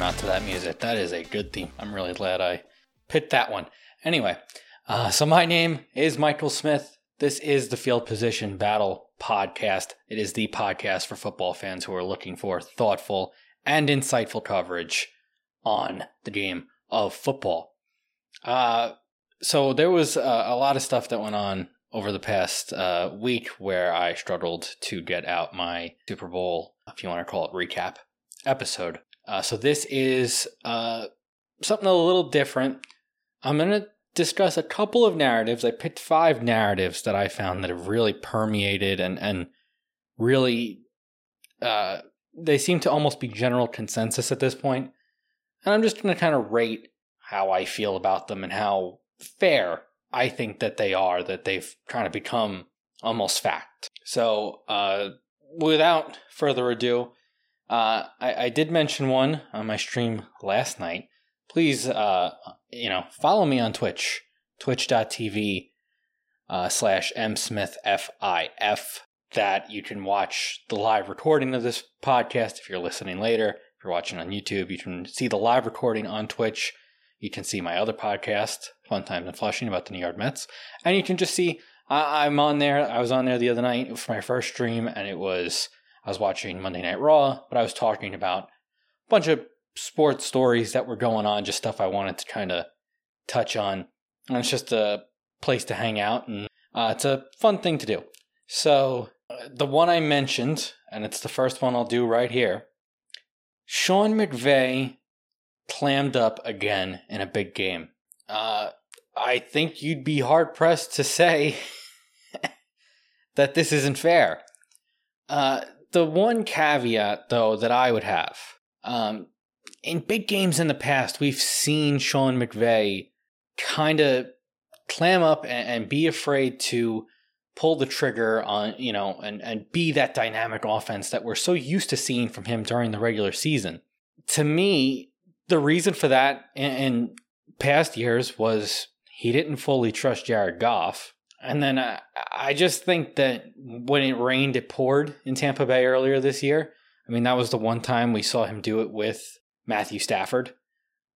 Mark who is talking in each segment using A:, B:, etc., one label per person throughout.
A: Out to that music. That is a good theme. I'm really glad I picked that one. Anyway, uh, so my name is Michael Smith. This is the Field Position Battle podcast. It is the podcast for football fans who are looking for thoughtful and insightful coverage on the game of football. Uh, so there was uh, a lot of stuff that went on over the past uh, week where I struggled to get out my Super Bowl, if you want to call it recap episode. Uh, so this is uh, something a little different. I'm going to discuss a couple of narratives. I picked five narratives that I found that have really permeated and and really uh, they seem to almost be general consensus at this point. And I'm just going to kind of rate how I feel about them and how fair I think that they are, that they've kind of become almost fact. So, uh, without further ado, uh, I, I, did mention one on my stream last night. Please, uh, you know, follow me on Twitch, twitch.tv uh, slash msmithfif. That you can watch the live recording of this podcast if you're listening later. If you're watching on YouTube, you can see the live recording on Twitch. You can see my other podcast, Fun Times in Flushing, about the New York Mets. And you can just see I, am on there. I was on there the other night for my first stream, and it was I was watching Monday Night Raw, but I was talking about a bunch of sports stories that were going on, just stuff I wanted to kind of touch on. And it's just a place to hang out, and uh, it's a fun thing to do. So, uh, the one I mentioned, and it's the first one I'll do right here Sean McVay clammed up again in a big game. Uh, I think you'd be hard pressed to say that this isn't fair. Uh, the one caveat, though, that I would have um, in big games in the past, we've seen Sean McVay kind of clam up and, and, be afraid to pull the trigger on, you know, and, and be that dynamic offense that we're so used to seeing from him during the regular season. To me, the reason for that in, in past years was he didn't fully trust Jared Goff. And then I, I just think that when it rained, it poured in Tampa Bay earlier this year. I mean, that was the one time we saw him do it with Matthew Stafford.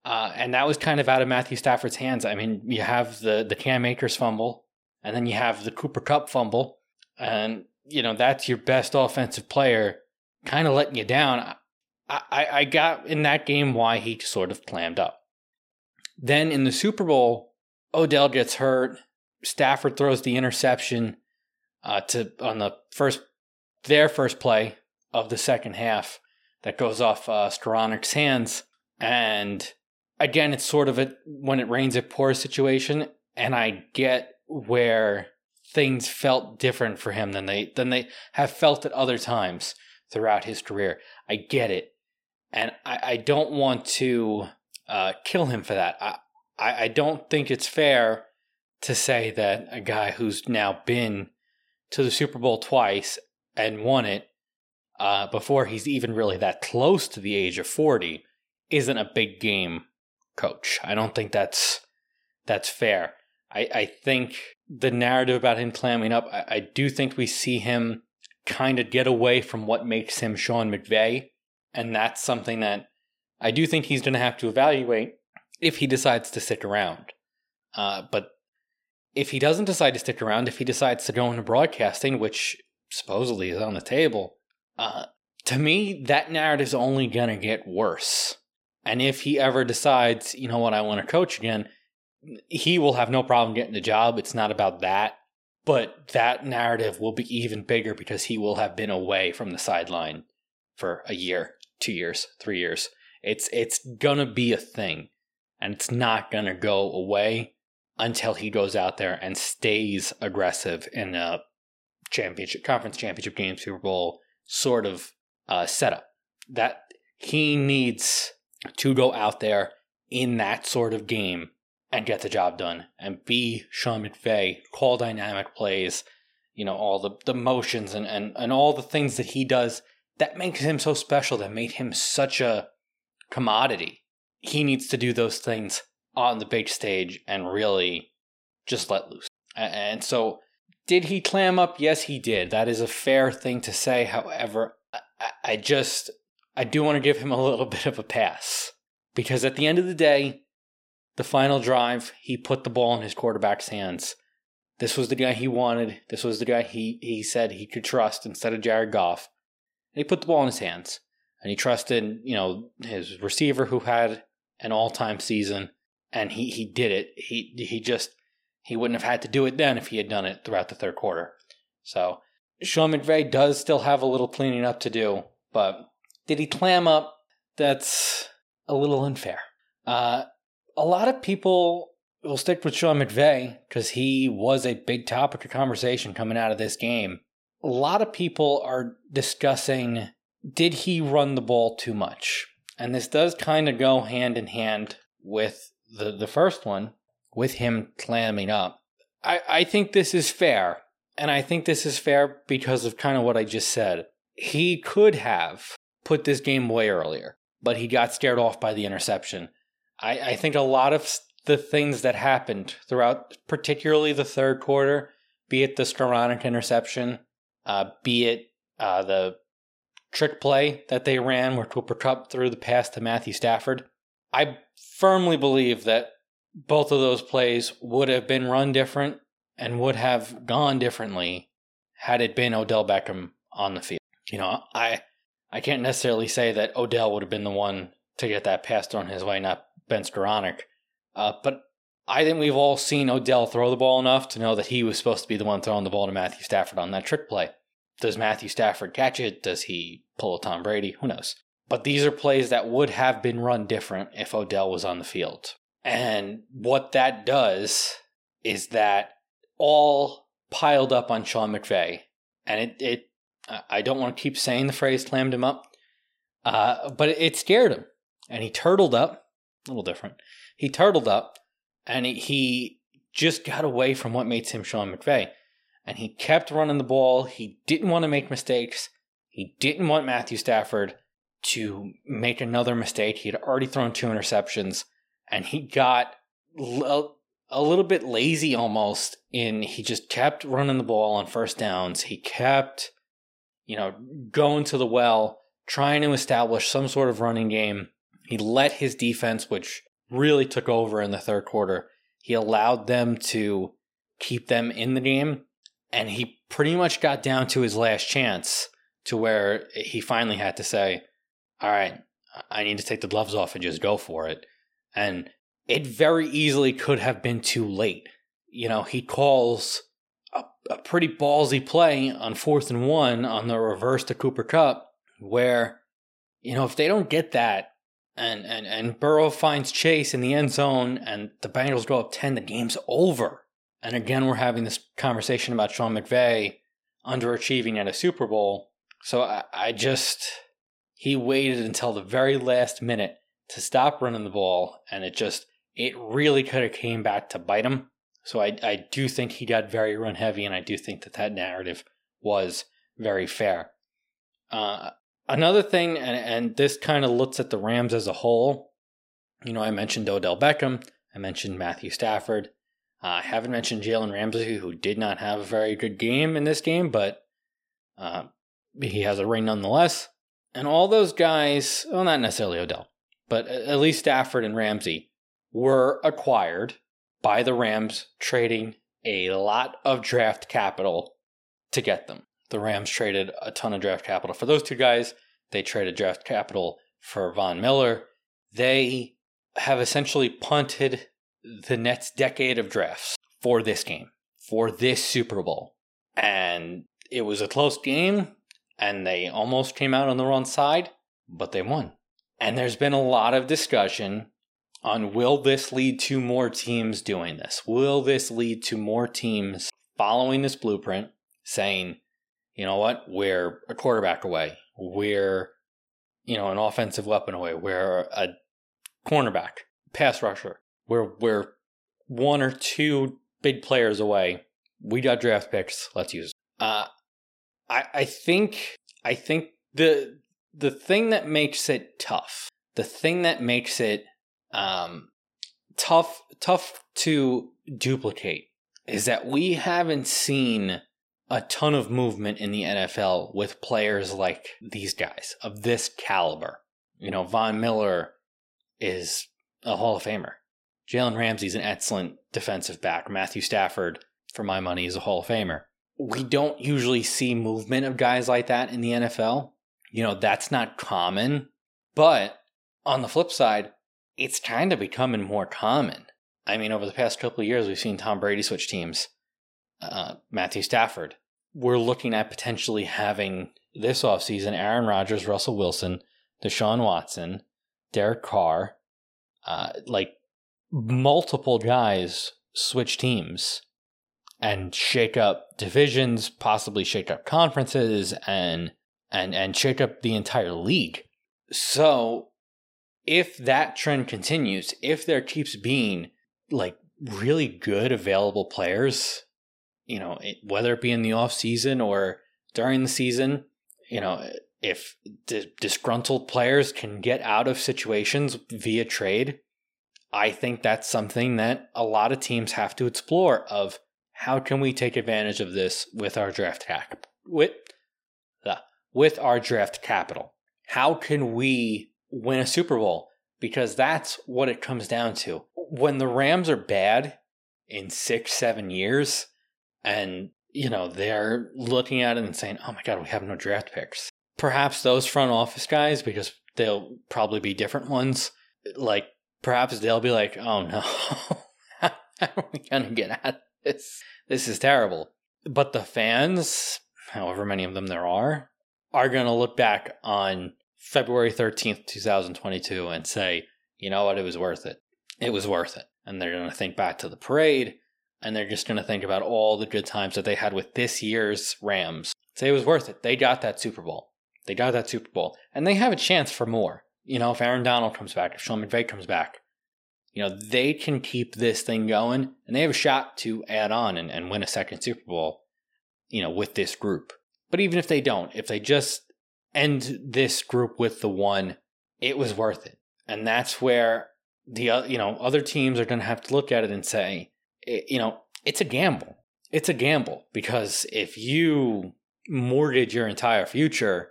A: Uh, and that was kind of out of Matthew Stafford's hands. I mean, you have the, the Cam Akers fumble, and then you have the Cooper Kupp fumble. And, you know, that's your best offensive player kind of letting you down. I, I, I got in that game why he sort of clammed up. Then in the Super Bowl, Odell gets hurt. Stafford throws the interception uh, to on the first their first play of the second half that goes off uh, hands. And again, it's sort of a when it rains it pours situation. And I get where things felt different for him than they than they have felt at other times throughout his career. I get it and I, I don't want to uh, kill him for that. I, I, I don't think it's fair to say that a guy who's now been to the Super Bowl twice and won it uh, before he's even really that close to the age of 40 isn't a big game coach. I don't think that's that's fair. I, I think the narrative about him clamming up, I, I do think we see him kind of get away from what makes him Sean McVay and that's something that I do think he's going to have to evaluate if he decides to stick around. Uh, but if he doesn't decide to stick around, if he decides to go into broadcasting, which supposedly is on the table, uh, to me, that narrative's only going to get worse. And if he ever decides, you know what, I want to coach again, he will have no problem getting the job. It's not about that. But that narrative will be even bigger because he will have been away from the sideline for a year two years, three years. It's it's gonna be a thing, and it's not gonna go away until he goes out there and stays aggressive in a championship, conference championship game, Super Bowl sort of uh, setup. That he needs to go out there in that sort of game and get the job done and be Sean McVay, call dynamic plays, you know, all the, the motions and, and, and all the things that he does that makes him so special, that made him such a commodity. He needs to do those things on the big stage and really just let loose. And so, did he clam up? Yes, he did. That is a fair thing to say. However, I just, I do want to give him a little bit of a pass because at the end of the day, the final drive, he put the ball in his quarterback's hands. This was the guy he wanted. This was the guy he, he said he could trust instead of Jared Goff. And he put the ball in his hands. And he trusted, you know, his receiver who had an all time season. And he, he did it. He he just he wouldn't have had to do it then if he had done it throughout the third quarter. So Sean McVay does still have a little cleaning up to do, but did he clam up? That's a little unfair. Uh, a lot of people will stick with Sean McVay because he was a big topic of conversation coming out of this game. A lot of people are discussing did he run the ball too much? And this does kind of go hand in hand with the, the first one, with him clamming up. I, I think this is fair. And I think this is fair because of kind of what I just said. He could have put this game way earlier, but he got scared off by the interception. I, I think a lot of the things that happened throughout, particularly the third quarter, be it the Skowronek interception, uh, be it uh, the trick play that they ran where Cooper Kupp threw the pass to Matthew Stafford. I firmly believe that both of those plays would have been run different and would have gone differently had it been Odell Beckham on the field. You know, I I can't necessarily say that Odell would have been the one to get that pass thrown his way, not Ben Skowronek. Uh, but I think we've all seen Odell throw the ball enough to know that he was supposed to be the one throwing the ball to Matthew Stafford on that trick play. Does Matthew Stafford catch it? Does he pull a Tom Brady? Who knows? But these are plays that would have been run different if Odell was on the field. And what that does is that all piled up on Sean McVay. And it, it I don't want to keep saying the phrase clammed him up, uh, but it scared him. And he turtled up, a little different. He turtled up and he, he just got away from what makes him Sean McVay. And he kept running the ball. He didn't want to make mistakes. He didn't want Matthew Stafford to make another mistake. He had already thrown two interceptions and he got a little bit lazy almost in he just kept running the ball on first downs. He kept, you know, going to the well, trying to establish some sort of running game. He let his defense, which really took over in the third quarter, he allowed them to keep them in the game. And he pretty much got down to his last chance to where he finally had to say, All right, I need to take the gloves off and just go for it. And it very easily could have been too late. You know, he calls a, a pretty ballsy play on fourth and one on the reverse to Cooper Kupp, where, you know, if they don't get that and, and, and Burrow finds Chase in the end zone and the Bengals go up 10, the game's over. And again, we're having this conversation about Sean McVay underachieving at a Super Bowl. So I, I just, he waited until the very last minute to stop running the ball, and it just it really could have came back to bite him. So I, I do think he got very run heavy, and I do think that that narrative was very fair. Uh, another thing, and, and this kind of looks at the Rams as a whole. You know, I mentioned Odell Beckham, I mentioned Matthew Stafford. Uh, I haven't mentioned Jalen Ramsey, who did not have a very good game in this game, but uh, he has a ring nonetheless. And all those guys, well, not necessarily Odell, but at least Stafford and Ramsey were acquired by the Rams, trading a lot of draft capital to get them. The Rams traded a ton of draft capital for those two guys. They traded draft capital for Von Miller. They have essentially punted the next decade of drafts for this game, for this Super Bowl. And it was a close game, and they almost came out on the wrong side, but they won. And there's been a lot of discussion on will this lead to more teams doing this? Will this lead to more teams following this blueprint saying, you know what, we're a quarterback away, we're, you know, an offensive weapon away, we're a cornerback, pass rusher, we're, we're one or two big players away. We got draft picks. Let's use. Uh, I I think I think the the thing that makes it tough, the thing that makes it um, tough tough to duplicate is that we haven't seen a ton of movement in the NFL with players like these guys of this caliber. You know, Von Miller is a Hall of Famer. Jalen Ramsey's an excellent defensive back. Matthew Stafford, for my money, is a Hall of Famer. We don't usually see movement of guys like that in the NFL. You know, that's not common. But on the flip side, it's kind of becoming more common. I mean, over the past couple of years, we've seen Tom Brady switch teams. Uh, Matthew Stafford. We're looking at potentially having this offseason Aaron Rodgers, Russell Wilson, Deshaun Watson, Derek Carr, uh, like multiple guys switch teams and shake up divisions, possibly shake up conferences and and and shake up the entire league. So if that trend continues, if there keeps being like really good available players, you know, whether it be in the off season or during the season, you know, if d- disgruntled players can get out of situations via trade, I think that's something that a lot of teams have to explore of how can we take advantage of this with our draft cap with the with our draft capital. How can we win a Super Bowl? Because that's what it comes down to. When the Rams are bad in 6 7 years and you know, they're looking at it and saying, "Oh my god, we have no draft picks." perhaps those front office guys, because they'll probably be different ones, like perhaps they'll be like, oh no, how are we to get at this? This is terrible. But the fans, however many of them there are, are going to look back on February 13th, 2022 and say, you know what, it was worth it. It was worth it. And they're going to think back to the parade and they're just going to think about all the good times that they had with this year's Rams. Say it was worth it. They got that Super Bowl. They got that Super Bowl, and they have a chance for more. You know, if Aaron Donald comes back, if Sean McVay comes back, you know, they can keep this thing going, and they have a shot to add on and, and win a second Super Bowl, you know, with this group. But even if they don't, if they just end this group with the one, it was worth it. And that's where the uh, you know other teams are going to have to look at it and say, eh, you know, it's a gamble. It's a gamble because if you mortgage your entire future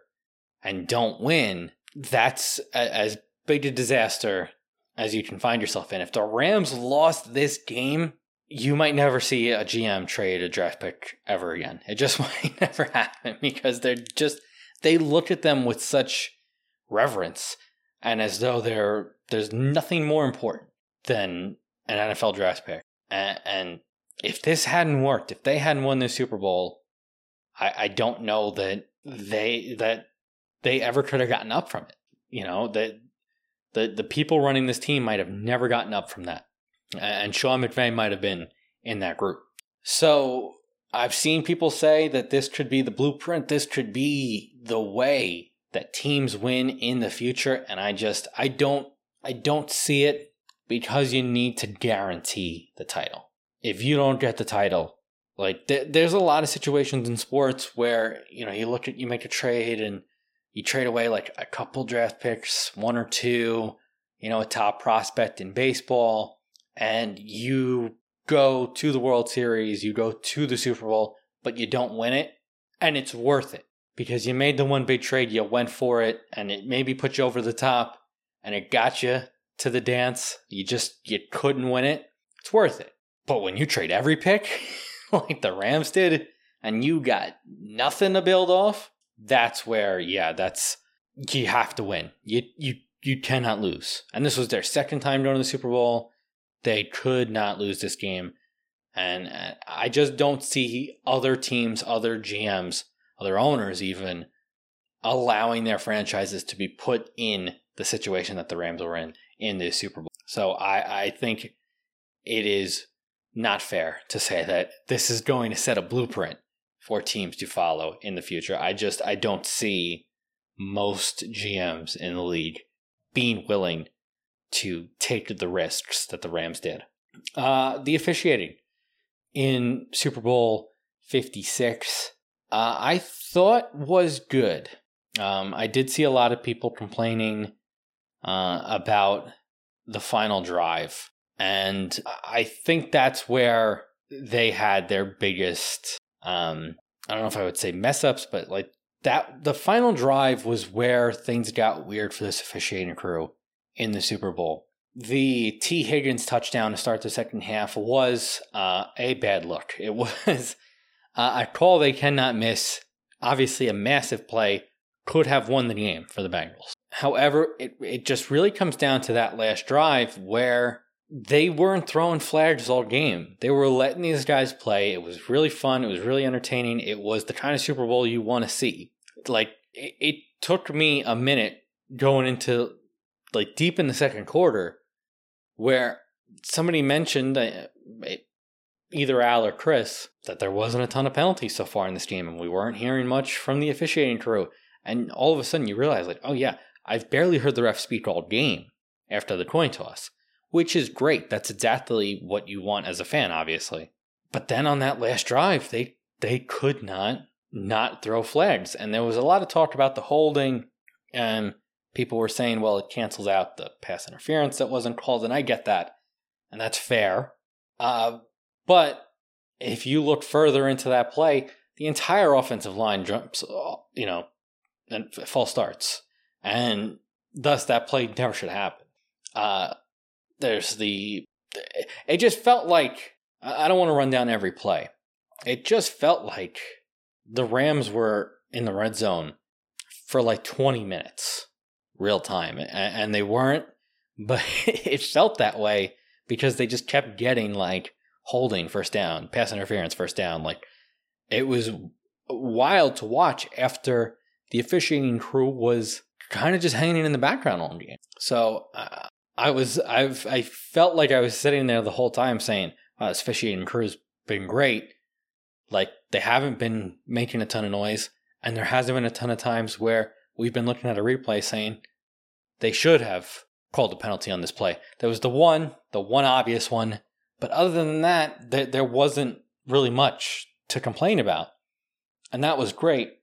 A: and don't win, that's a, as big a disaster as you can find yourself in. If the Rams lost this game, you might never see a GM trade a draft pick ever again. It just might never happen because they're just they look at them with such reverence and as though there there's nothing more important than an NFL draft pick. And, and if this hadn't worked, if they hadn't won the Super Bowl, I, I don't know that they that they ever could have gotten up from it. You know, that the the people running this team might have never gotten up from that. And Sean McVay might have been in that group. So I've seen people say that this could be the blueprint, this could be the way that teams win in the future. And I just I don't I don't see it because you need to guarantee the title. If you don't get the title, like th- there's a lot of situations in sports where you know you look at you make a trade and you trade away like a couple draft picks, one or two, you know, a top prospect in baseball, and you go to the World Series, you go to the Super Bowl, but you don't win it, and it's worth it because you made the one big trade, you went for it, and it maybe put you over the top, and it got you to the dance. You just you couldn't win it. It's worth it. But when you trade every pick, like the Rams did, and you got nothing to build off, that's where yeah, that's you have to win. You you you cannot lose. And this was their second time going to the Super Bowl. They could not lose this game. And uh, I just don't see other teams, other GMs, other owners even allowing their franchises to be put in the situation that the Rams were in in this Super Bowl. So I, I think it is not fair to say that this is going to set a blueprint for teams to follow in the future. I just I don't see most GMs in the league being willing to take the risks that the Rams did. Uh, the officiating in Super Bowl 56, uh, I thought was good. Um, I did see a lot of people complaining uh, about the final drive. And I think that's where they had their biggest um, I don't know if I would say mess ups, but like that the final drive was where things got weird for this officiating crew in the Super Bowl. The Tee Higgins touchdown to start the second half was uh, a bad look. It was uh, a call they cannot miss. Obviously, a massive play could have won the game for the Bengals. However, it, it just really comes down to that last drive where they weren't throwing flags all game. They were letting these guys play. It was really fun. It was really entertaining. It was the kind of Super Bowl you want to see. Like, it, it took me a minute going into, like, deep in the second quarter where somebody mentioned, uh, either Al or Chris, that there wasn't a ton of penalties so far in this game, and we weren't hearing much from the officiating crew. And all of a sudden, you realize, like, oh yeah, I've barely heard the ref speak all game after the coin toss, which is great. That's exactly what you want as a fan, obviously. But then on that last drive, they they could not not throw flags, and there was a lot of talk about the holding, and people were saying, well, it cancels out the pass interference that wasn't called, and I get that, and that's fair. Uh, but if you look further into that play, the entire offensive line jumps, you know, and false starts, and thus that play never should happen. Uh, there's the, it just felt like I don't want to run down every play. It just felt like the Rams were in the red zone for like 20 minutes, real time, and they weren't, but it felt that way because they just kept getting like holding first down, pass interference first down. Like it was wild to watch after the officiating crew was kind of just hanging in the background all game. So uh, I was, I've, I felt like I was sitting there the whole time saying, wow, this officiating crew's been great. Like they haven't been making a ton of noise, and there hasn't been a ton of times where we've been looking at a replay saying they should have called a penalty on this play. There was the one, the one obvious one, but other than that, there, there wasn't really much to complain about, and that was great.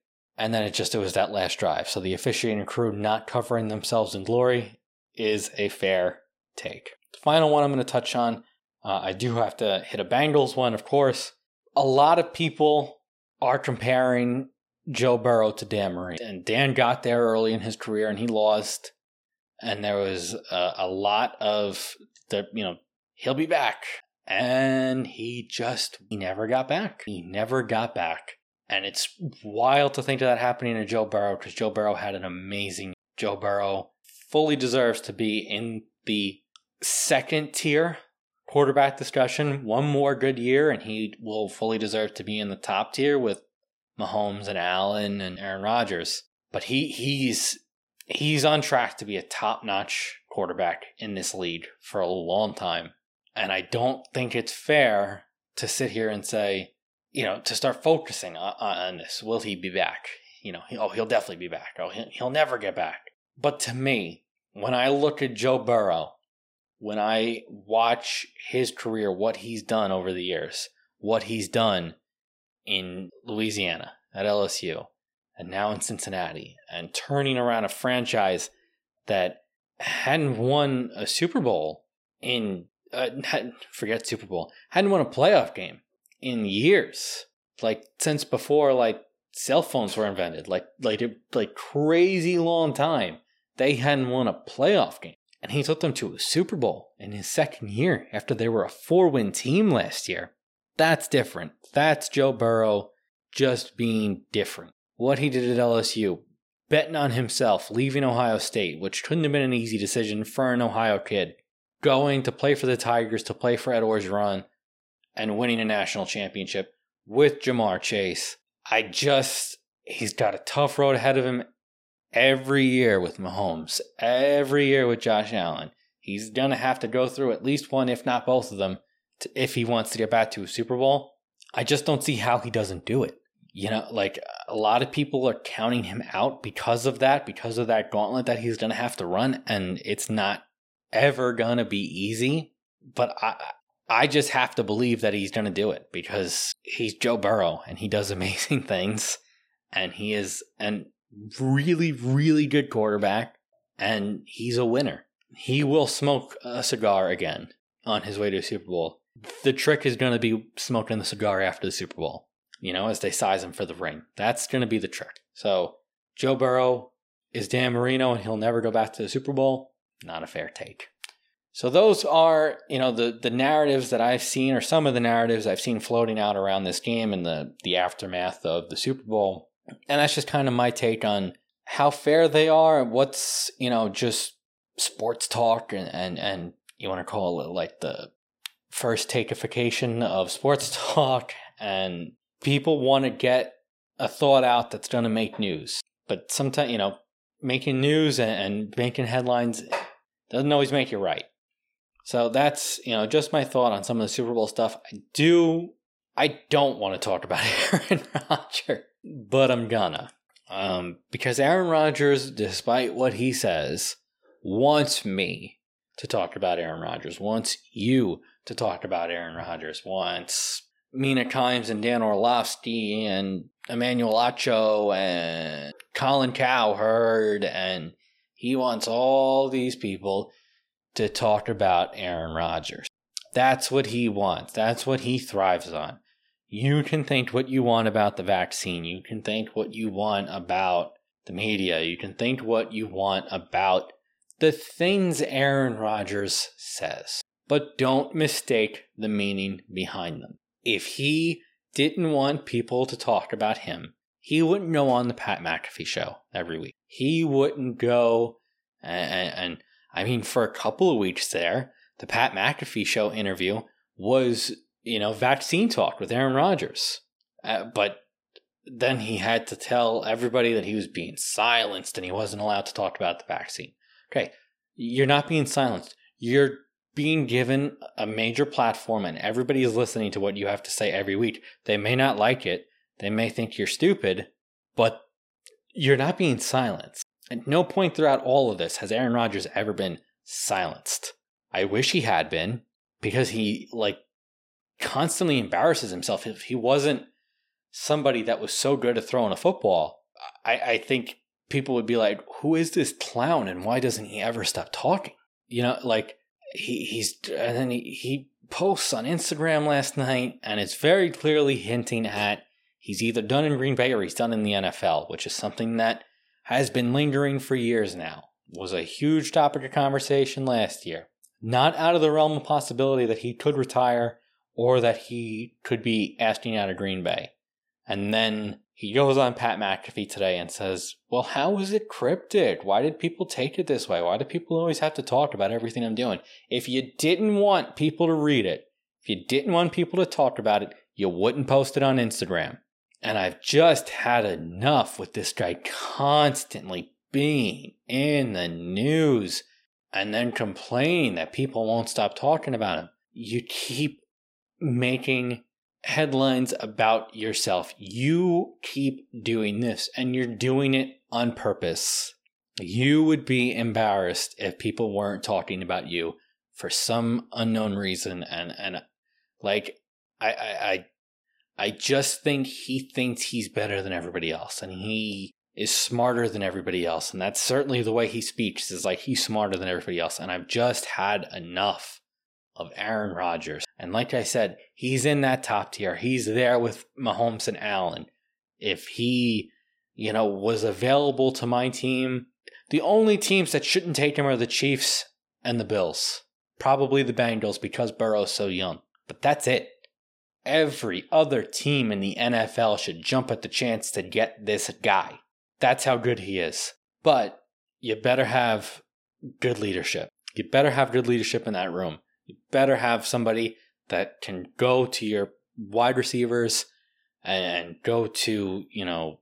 A: And then it just it was that last drive. So the officiating crew not covering themselves in glory is a fair take. The final one I'm going to touch on, uh, I do have to hit a Bengals one, of course. A lot of people are comparing Joe Burrow to Dan Marino, and Dan got there early in his career and he lost. And there was a, a lot of the you know he'll be back, and he just he never got back. He never got back. And it's wild to think of that happening to Joe Burrow because Joe Burrow had an amazing. Joe Burrow fully deserves to be in the second tier quarterback discussion. One more good year, and he will fully deserve to be in the top tier with Mahomes and Allen and Aaron Rodgers. But he he's he's on track to be a top notch quarterback in this league for a long time. And I don't think it's fair to sit here and say you know, to start focusing on, on this. Will he be back? You know, oh, he'll definitely be back. Oh, he'll never get back. But to me, when I look at Joe Burrow, when I watch his career, what he's done over the years, what he's done in Louisiana, at LSU, and now in Cincinnati, and turning around a franchise that hadn't won a Super Bowl in, uh, forget Super Bowl, hadn't won a playoff game in years, like since before like cell phones were invented, like like like crazy long time. They hadn't won a playoff game, and he took them to a Super Bowl in his second year after they were a four-win team last year. That's different. That's Joe Burrow just being different. What he did at LSU, betting on himself, leaving Ohio State, which couldn't have been an easy decision for an Ohio kid, going to play for the Tigers, to play for Ed Orgeron, and winning a national championship with Ja'Marr Chase. I just, he's got a tough road ahead of him every year with Mahomes, every year with Josh Allen. He's going to have to go through at least one, if not both of them, to, if he wants to get back to a Super Bowl. I just don't see how he doesn't do it. You know, like a lot of people are counting him out because of that, because of that gauntlet that he's going to have to run, and it's not ever going to be easy. But I, I just have to believe that he's going to do it because he's Joe Burrow and he does amazing things and he is a really, really good quarterback and he's a winner. He will smoke a cigar again on his way to a Super Bowl. The trick is going to be smoking the cigar after the Super Bowl. you know, as they size him for the ring. That's going to be the trick. So, Joe Burrow is Dan Marino and he'll never go back to the Super Bowl. Not a fair take. So those are, you know, the the narratives that I've seen or some of the narratives I've seen floating out around this game and the the aftermath of the Super Bowl. And that's just kind of my take on how fair they are what's, you know, just sports talk and and, and you want to call it like the first takeification of sports talk and people want to get a thought out that's going to make news. But sometimes, you know, making news and, and making headlines doesn't always make you right. So that's, you know, just my thought on some of the Super Bowl stuff. I do, I don't want to talk about Aaron Rodgers, but I'm gonna. Um, because Aaron Rodgers, despite what he says, wants me to talk about Aaron Rodgers, wants you to talk about Aaron Rodgers, wants Mina Kimes and Dan Orlovsky and Emmanuel Acho and Colin Cowherd, and he wants all these people to talk about Aaron Rodgers. That's what he wants. That's what he thrives on. You can think what you want about the vaccine. You can think what you want about the media. You can think what you want about the things Aaron Rodgers says. But don't mistake the meaning behind them. If he didn't want people to talk about him, he wouldn't go on the Pat McAfee show every week. He wouldn't go and, and I mean, for a couple of weeks there, the Pat McAfee show interview was, you know, vaccine talk with Aaron Rodgers. Uh, but then he had to tell everybody that he was being silenced and he wasn't allowed to talk about the vaccine. Okay, you're not being silenced. You're being given a major platform and everybody is listening to what you have to say every week. They may not like it, they may think you're stupid, but you're not being silenced. At no point throughout all of this has Aaron Rodgers ever been silenced. I wish he had been because he like constantly embarrasses himself. If he wasn't somebody that was so good at throwing a football, I, I think people would be like, "Who is this clown, and why doesn't he ever stop talking?" You know, like he he's and then he, he posts on Instagram last night, and it's very clearly hinting at he's either done in Green Bay or he's done in the NFL, which is something that has been lingering for years now. Was a huge topic of conversation last year. Not out of the realm of possibility that he could retire or that he could be asking out of Green Bay. And then he goes on Pat McAfee today and says, Well, how is it cryptic? Why did people take it this way? Why do people always have to talk about everything I'm doing? If you didn't want people to read it, if you didn't want people to talk about it, you wouldn't post it on Instagram. And I've just had enough with this guy constantly being in the news and then complaining that people won't stop talking about him. You keep making headlines about yourself. You keep doing this and you're doing it on purpose. You would be embarrassed if people weren't talking about you for some unknown reason and and like I I, I I just think he thinks he's better than everybody else and he is smarter than everybody else. And that's certainly the way he speaks is like he's smarter than everybody else. And I've just had enough of Aaron Rodgers. And like I said, he's in that top tier. He's there with Mahomes and Allen. If he, you know, was available to my team, the only teams that shouldn't take him are the Chiefs and the Bills. Probably the Bengals because Burrow's so young. But that's it every other team in the NFL should jump at the chance to get this guy. That's how good he is. But you better have good leadership. You better have good leadership in that room. You better have somebody that can go to your wide receivers and go to, you know,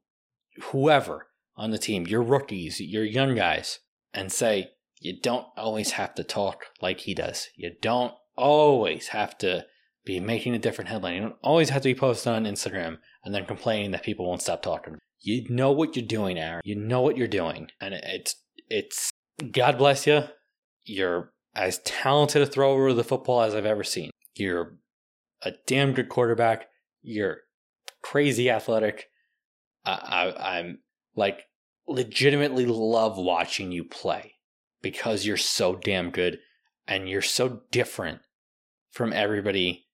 A: whoever on the team, your rookies, your young guys, and say, you don't always have to talk like he does. You don't always have to be making a different headline. You don't always have to be posted on Instagram and then complaining that people won't stop talking. You know what you're doing, Aaron. You know what you're doing. And it's, it's, God bless you. You're as talented a thrower of the football as I've ever seen. You're a damn good quarterback. You're crazy athletic. I, I, I'm like legitimately love watching you play because you're so damn good and you're so different from everybody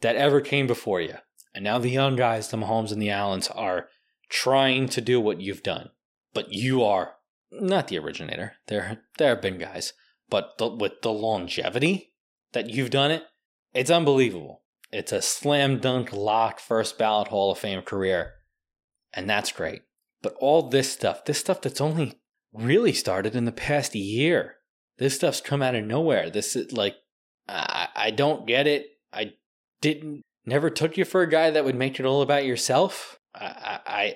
A: that ever came before you. And now the young guys, the Mahomes and the Allens, are trying to do what you've done. But you are not the originator. There, there have been guys, but the, with the longevity that you've done it, it's unbelievable. It's a slam dunk lock first ballot Hall of Fame career. And that's great. But all this stuff, this stuff that's only really started in the past year. This stuff's come out of nowhere. This is like, I, I don't get it. I didn't, never took you for a guy that would make it all about yourself. I, I,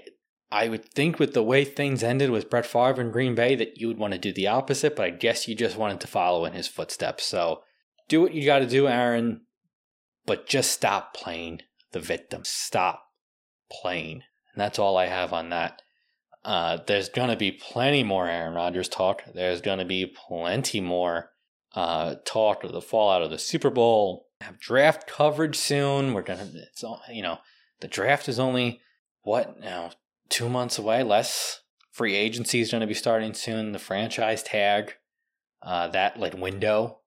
A: I would think with the way things ended with Brett Favre in Green Bay that you would want to do the opposite, but I guess you just wanted to follow in his footsteps. So do what you got to do, Aaron, but just stop playing the victim. Stop playing. And that's all I have on that. Uh, there's going to be plenty more Aaron Rodgers talk. There's going to be plenty more uh, talk of the fallout of the Super Bowl. Have draft coverage soon. We're gonna. It's all you know. The draft is only what now? Two months away. Less. Free agency is going to be starting soon. The franchise tag, uh, that like window,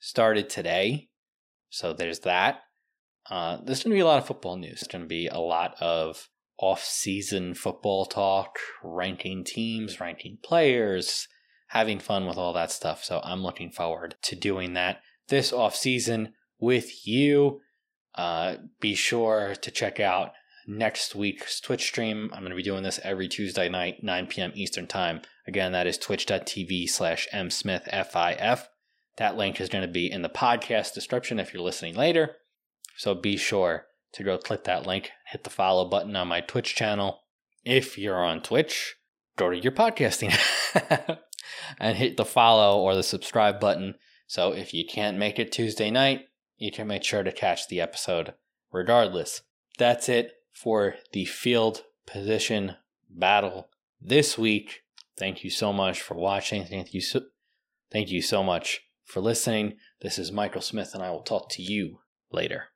A: started today. So there's that. Uh, there's going to be a lot of football news. There's going to be a lot of off-season football talk, ranking teams, ranking players, having fun with all that stuff. So I'm looking forward to doing that this off-season with you. Uh, be sure to check out next week's Twitch stream. I'm going to be doing this every Tuesday night, 9 p.m. Eastern Time. Again, that is twitch.tv slash msmithfif. That link is going to be in the podcast description if you're listening later. So be sure to go click that link, hit the follow button on my Twitch channel. If you're on Twitch, go to your podcasting and hit the follow or the subscribe button. So if you can't make it Tuesday night, you can make sure to catch the episode regardless. That's it for the field position battle this week. Thank you so much for watching. Thank you so, thank you so much for listening. This is Michael Smith, and I will talk to you later.